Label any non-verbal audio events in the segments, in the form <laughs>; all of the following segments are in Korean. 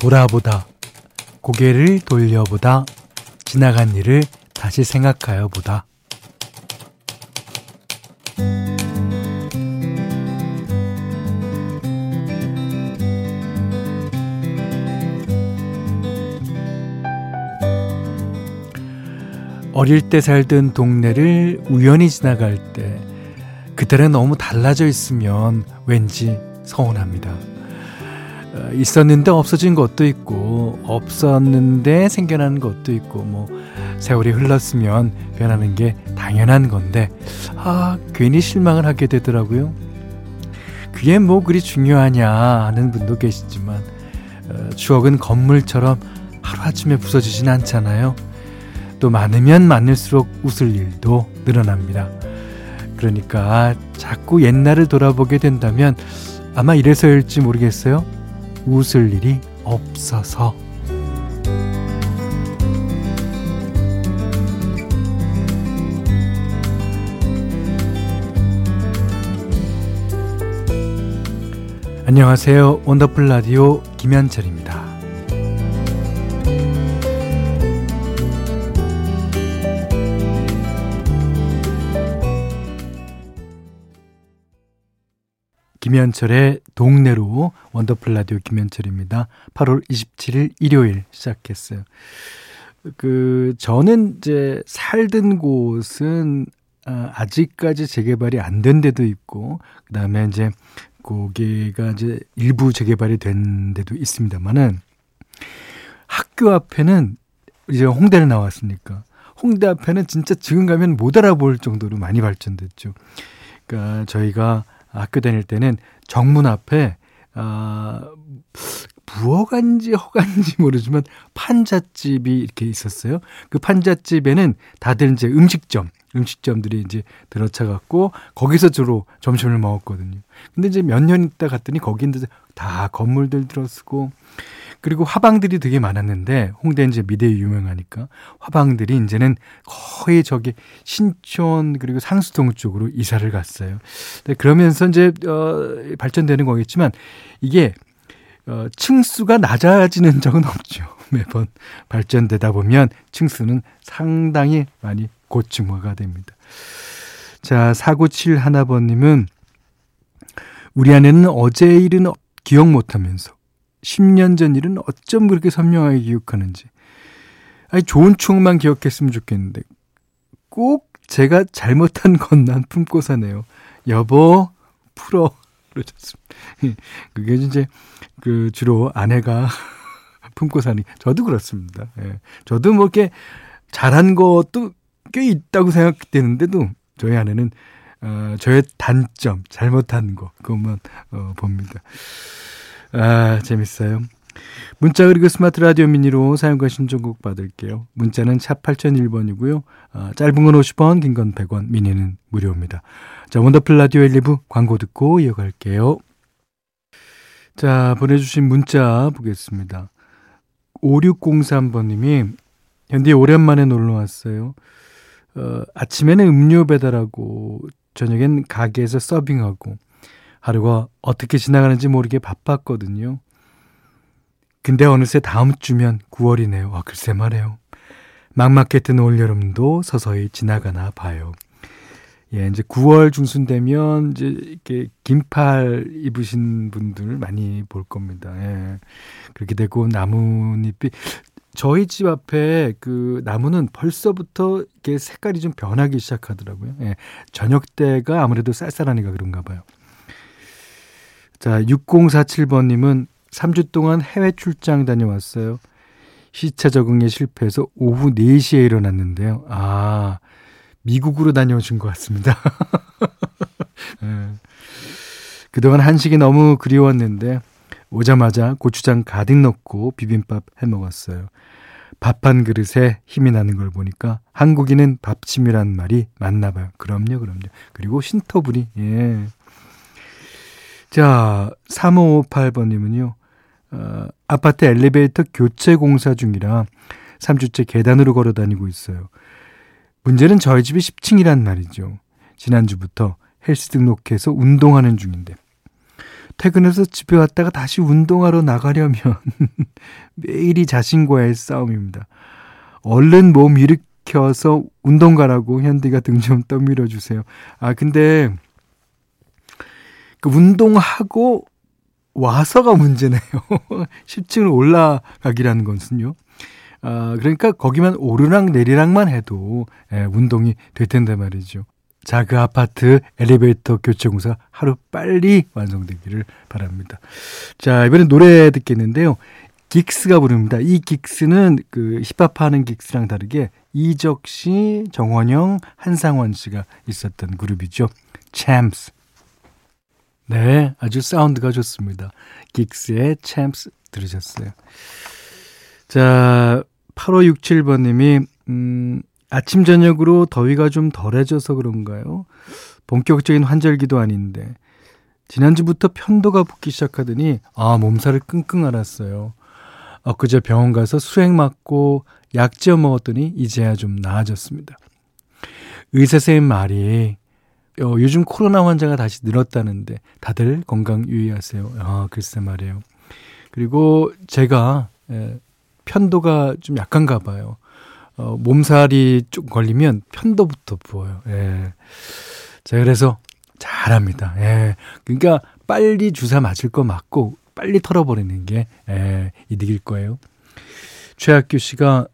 돌아보다, 고개를 돌려보다, 지나간 일을 다시 생각하여 보다. 어릴 때 살던 동네를 우연히 지나갈 때 그때는 너무 달라져 있으면 왠지 서운합니다. 어, 있었는데 없어진 것도 있고 없었는데 생겨난 것도 있고 뭐 세월이 흘렀으면 변하는 게 당연한 건데 아 괜히 실망을 하게 되더라고요. 그게 뭐 그리 중요하냐 하는 분도 계시지만 어, 추억은 건물처럼 하루아침에 부서지진 않잖아요. 또 많으면 많을수록 웃을 일도 늘어납니다. 그러니까 자꾸 옛날을 돌아보게 된다면 아마 이래서일지 모르겠어요. 웃을 일이 없어서. 안녕하세요. 원더풀 라디오 김현철입니다. 김현철의 동네로 원더풀 라디오 김현철입니다. 8월 27일 일요일 시작했어요. 그 저는 이제 살던 곳은 아, 아직까지 재개발이 안 된 데도 있고 그다음에 이제 거기가 이제 일부 재개발이 된 데도 있습니다만은 학교 앞에는 이제 홍대를 나왔으니까 홍대 앞에는 진짜 지금 가면 못 알아볼 정도로 많이 발전됐죠. 그러니까 저희가 학교 다닐 때는 정문 앞에 아 부어간지 허간지 모르지만 판잣집이 이렇게 있었어요. 그 판잣집에는 다들 이제 음식점, 음식점들이 이제 들어차 갖고 거기서 주로 점심을 먹었거든요. 근데 이제 몇 년 있다 갔더니 거기는 다 건물들 들어서고 그리고 화방들이 되게 많았는데 홍대 이제 미대 유명하니까 화방들이 이제는 거의 저기 신촌 그리고 상수동 쪽으로 이사를 갔어요. 네, 그러면서 이제 어 발전되는 거겠지만 이게 어 층수가 낮아지는 적은 없죠. <laughs> 매번 발전되다 보면 층수는 상당히 많이 고층화가 됩니다. 자, 497 하나번님은 우리 아내는 어제 일은 기억 못하면서 10년 전 일은 어쩜 그렇게 선명하게 기억하는지. 아니, 좋은 추억만 기억했으면 좋겠는데, 꼭 제가 잘못한 것만 품고 사네요. 여보, 풀어. <laughs> 그러셨습니다. <laughs> 그게 이제, 그, 주로 아내가 <laughs> 품고 사니, 저도 그렇습니다. 예. 저도 뭐 이렇게 잘한 것도 꽤 있다고 생각되는데도, 저희 아내는, 어, 저의 단점, 잘못한 거, 그것만, 어, 봅니다. 아, 재밌어요. 문자 그리고 스마트 라디오 미니로 사연과 신청곡 받을게요. 문자는 샵 8001번이고요. 아, 짧은 건 50원, 긴 건 100원, 미니는 무료입니다. 자, 원더풀 라디오 1, 2부 광고 듣고 이어갈게요. 자, 보내주신 문자 보겠습니다. 5603번님이 현디 오랜만에 놀러 왔어요. 어, 아침에는 음료 배달하고 저녁엔 가게에서 서빙하고 하루가 어떻게 지나가는지 모르게 바빴거든요. 근데 어느새 다음 주면 9월이네요. 아, 글쎄 말해요. 막막했던 올여름도 서서히 지나가나 봐요. 예, 이제 9월 중순 되면 이제 이렇게 긴팔 입으신 분들 많이 볼 겁니다. 예. 그렇게 되고 나뭇잎이 저희 집 앞에 그 나무는 벌써부터 이렇게 색깔이 좀 변하기 시작하더라고요. 예. 저녁 때가 아무래도 쌀쌀하니까 그런가 봐요. 자, 6047번님은 3주 동안 해외 출장 다녀왔어요. 시차 적응에 실패해서 오후 4시에 일어났는데요. 아, 미국으로 다녀오신 것 같습니다. <laughs> 네. 그동안 한식이 너무 그리웠는데 오자마자 고추장 가득 넣고 비빔밥 해 먹었어요. 밥 한 그릇에 힘이 나는 걸 보니까 한국인은 밥침이란 말이 맞나 봐요. 그럼요, 그럼요. 그리고 신토부리, 예. 자, 3558번님은요, 어, 아파트 엘리베이터 교체 공사 중이라 3주째 계단으로 걸어 다니고 있어요. 문제는 저희 집이 10층이란 말이죠. 지난주부터 헬스 등록해서 운동하는 중인데, 퇴근해서 집에 왔다가 다시 운동하러 나가려면 <laughs> 매일이 자신과의 싸움입니다. 얼른 몸 일으켜서 운동 가라고 현디가 등 좀 떠밀어 주세요. 아 근데 그 운동하고 와서가 문제네요. <laughs> 10층을 올라가기라는 것은요. 아, 그러니까 거기만 오르락 내리락만 해도 예, 운동이 될 텐데 말이죠. 자, 그 아파트 엘리베이터 교체 공사 하루 빨리 완성되기를 바랍니다. 자, 이번엔 노래 듣겠는데요. 긱스가 부릅니다. 이 긱스는 그 힙합 하는 긱스랑 다르게 이적 씨, 정원영, 한상원 씨가 있었던 그룹이죠. 챔스. 네, 아주 사운드가 좋습니다. 긱스의 챔스 들으셨어요. 자, 8567번님이, 음, 아침, 저녁으로 더위가 좀 덜해져서 그런가요? 본격적인 환절기도 아닌데. 지난주부터 편도가 붓기 시작하더니, 아, 몸살을 끙끙 앓았어요. 엊그제 병원 가서 수액 맞고 약 지어 먹었더니 이제야 좀 나아졌습니다. 의사 선생님 말이 어, 요즘 코로나 환자가 다시 늘었다는데 다들 건강 유의하세요. 아, 글쎄 말이에요. 그리고 제가 예, 편도가 좀 약한가 봐요. 어, 몸살이 좀 걸리면 편도부터 부어요. 예. 자, 그래서 잘합니다. 예. 그러니까 빨리 주사 맞을 거 맞고 빨리 털어버리는 게 예, 이득일 거예요. 최학규 씨가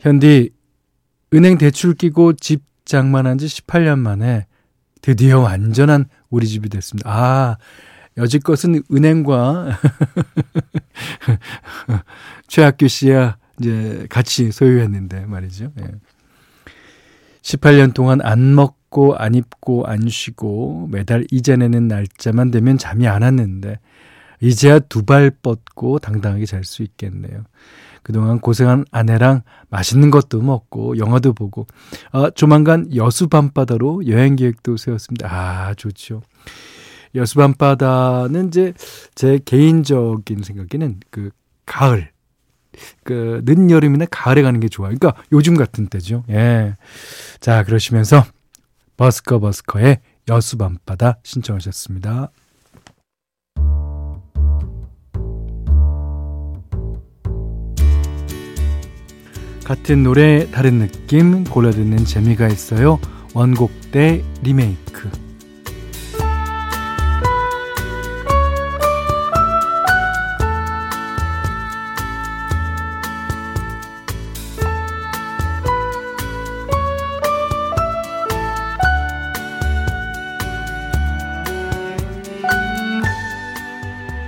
현디 은행 대출 끼고 집 장만한 지 18년 만에 드디어 완전한 우리 집이 됐습니다. 아, 여지껏은 은행과 <laughs> 최학규 씨야 이제 같이 소유했는데 말이죠. 예. 18년 동안 안 먹고 안 입고 안 쉬고 매달 이자 내는 날짜만 되면 잠이 안 왔는데 이제야 두 발 뻗고 당당하게 잘 수 있겠네요. 그동안 고생한 아내랑 맛있는 것도 먹고 영화도 보고 아, 조만간 여수 밤바다로 여행 계획도 세웠습니다. 아 좋죠. 여수 밤바다는 이제 제 개인적인 생각에는 그 가을 그 늦여름이나 가을에 가는 게 좋아요. 그러니까 요즘 같은 때죠. 예. 자 그러시면서 버스커 버스커의 여수 밤바다 신청하셨습니다. 같은 노래 다른 느낌 골라 듣는 재미가 있어요. 원곡 대 리메이크.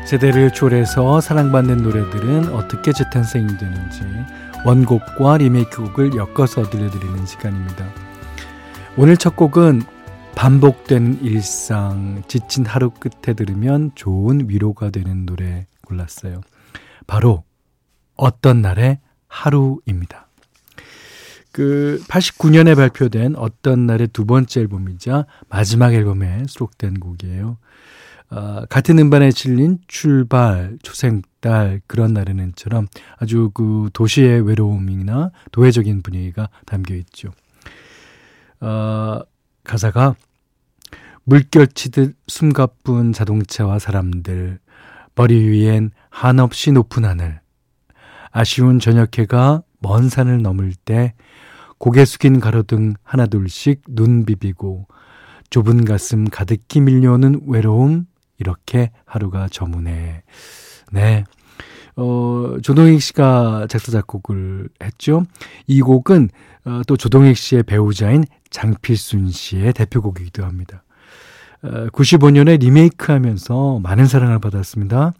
세대를 초월해서 사랑받는 노래들은 어떻게 재탄생이 되는지 원곡과 리메이크곡을 엮어서 들려드리는 시간입니다. 오늘 첫 곡은 반복된 일상, 지친 하루 끝에 들으면 좋은 위로가 되는 노래 골랐어요. 바로 어떤 날의 하루입니다. 그 89년에 발표된 어떤 날의 두 번째 앨범이자 마지막 앨범에 수록된 곡이에요. 어, 같은 음반에 실린 출발, 초생딸, 그런 날에는처럼 아주 그 도시의 외로움이나 도회적인 분위기가 담겨 있죠. 어, 가사가 물결치듯 숨가쁜 자동차와 사람들, 머리 위엔 한없이 높은 하늘, 아쉬운 저녁해가 먼 산을 넘을 때 고개 숙인 가로등 하나둘씩 눈 비비고 좁은 가슴 가득히 밀려오는 외로움 이렇게 하루가 저문에 네. 어, 조동익 씨가 작사 작곡을 했죠. 이 곡은 어, 또 조동익 씨의 배우자인 장필순 씨의 대표곡이기도 합니다. 어, 95년에 리메이크하면서 많은 사랑을 받았습니다.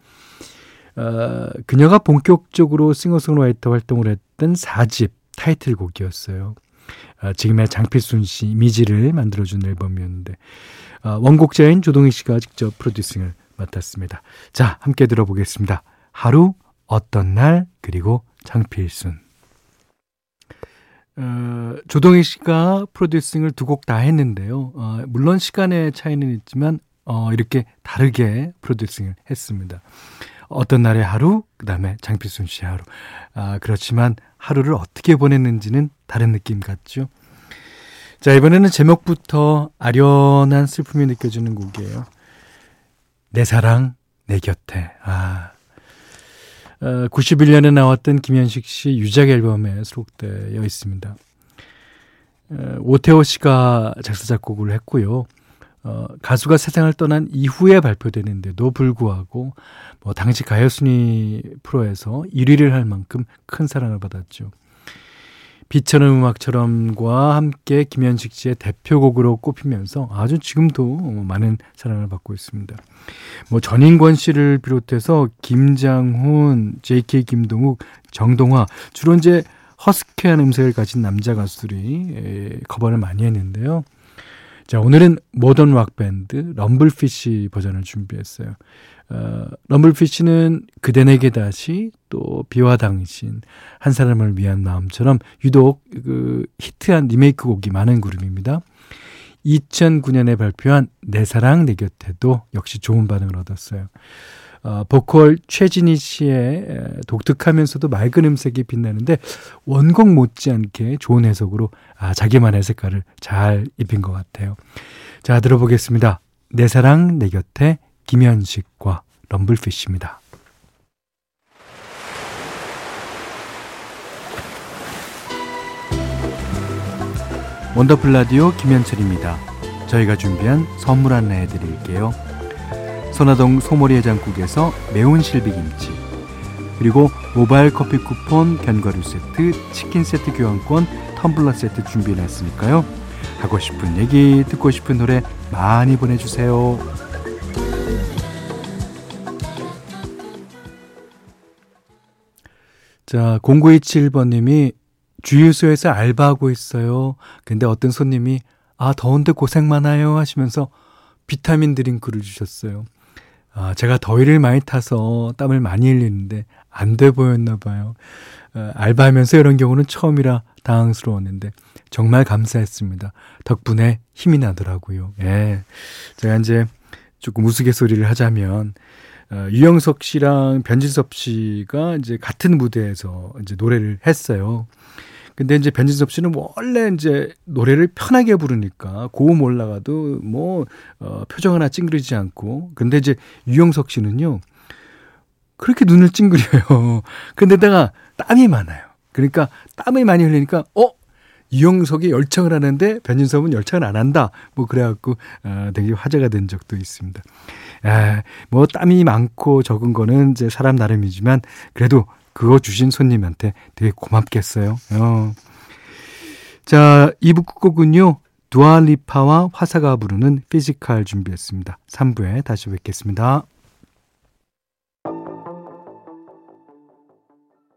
어, 그녀가 본격적으로 싱어송라이터 활동을 했던 4집 타이틀곡이었어요. 어, 지금의 장필순 씨 이미지를 만들어준 앨범이었는데 어, 원곡자인 조동희 씨가 직접 프로듀싱을 맡았습니다. 자, 함께 들어보겠습니다. 하루, 어떤 날, 그리고 장필순. 어, 조동희 씨가 프로듀싱을 두 곡 다 했는데요. 어, 물론 시간의 차이는 있지만 어, 이렇게 다르게 프로듀싱을 했습니다. 어떤 날의 하루, 그 다음에 장필순 씨의 하루. 아, 그렇지만 하루를 어떻게 보냈는지는 다른 느낌 같죠. 자, 이번에는 제목부터 아련한 슬픔이 느껴지는 곡이에요. 내 사랑, 내 곁에. 아. 어, 91년에 나왔던 김현식 씨 유작 앨범에 수록되어 있습니다. 어, 오태호 씨가 작사 작곡을 했고요. 어, 가수가 세상을 떠난 이후에 발표되는데도 불구하고 뭐 당시 가요순위 프로에서 1위를 할 만큼 큰 사랑을 받았죠. 비천의 음악처럼과 함께 김현식 씨의 대표곡으로 꼽히면서 아주 지금도 많은 사랑을 받고 있습니다. 뭐 전인권 씨를 비롯해서 김장훈, JK 김동욱, 정동화 주로 이제 허스키한 음색을 가진 남자 가수들이 커버를 많이 했는데요. 자, 오늘은 모던 락 밴드 럼블피쉬 버전을 준비했어요. 어, 럼블피쉬는 그대 내게 다시 또 비와 당신 한 사람을 위한 마음처럼 유독 그 히트한 리메이크 곡이 많은 그룹입니다. 2009년에 발표한 내 사랑 내 곁에도 역시 좋은 반응을 얻었어요. 어, 보컬 최진이 씨의 독특하면서도 맑은 음색이 빛나는데 원곡 못지않게 좋은 해석으로 아, 자기만의 색깔을 잘 입힌 것 같아요. 자, 들어보겠습니다. 내 사랑 내 곁에 김현식과 럼블피쉬입니다. 원더풀 라디오 김현철입니다. 저희가 준비한 선물 안내해 드릴게요. 선화동 소머리 해장국에서 매운 실비김치 그리고 모바일 커피 쿠폰, 견과류 세트, 치킨 세트 교환권, 텀블러 세트 준비해놨으니까요. 하고 싶은 얘기, 듣고 싶은 노래 많이 보내주세요. 자, 0927번님이 주유소에서 알바하고 있어요. 근데 어떤 손님이 아, 더운데 고생 많아요 하시면서 비타민 드링크를 주셨어요. 아, 제가 더위를 많이 타서 땀을 많이 흘리는데 안 돼 보였나 봐요. 어, 알바하면서 이런 경우는 처음이라 당황스러웠는데 정말 감사했습니다. 덕분에 힘이 나더라고요. 예. 제가 이제 조금 우스갯소리를 하자면 어, 유영석 씨랑 변진섭 씨가 이제 같은 무대에서 이제 노래를 했어요. 근데 이제 변진섭 씨는 원래 이제 노래를 편하게 부르니까 고음 올라가도 뭐 어, 표정 하나 찡그리지 않고 근데 이제 유영석 씨는요 그렇게 눈을 찡그려요. <laughs> 근데다가 땀이 많아요. 그러니까 땀이 많이 흘리니까 어 유영석이 열창을 하는데 변진섭은 열창을 안 한다. 뭐 그래갖고 어, 되게 화제가 된 적도 있습니다. 아, 뭐 땀이 많고 적은 거는 이제 사람 나름이지만 그래도 그거 주신 손님한테 되게 고맙겠어요. 어. 자, 2부 끝곡은요. 두알리파와 화사가 부르는 피지컬 준비했습니다. 3부에 다시 뵙겠습니다.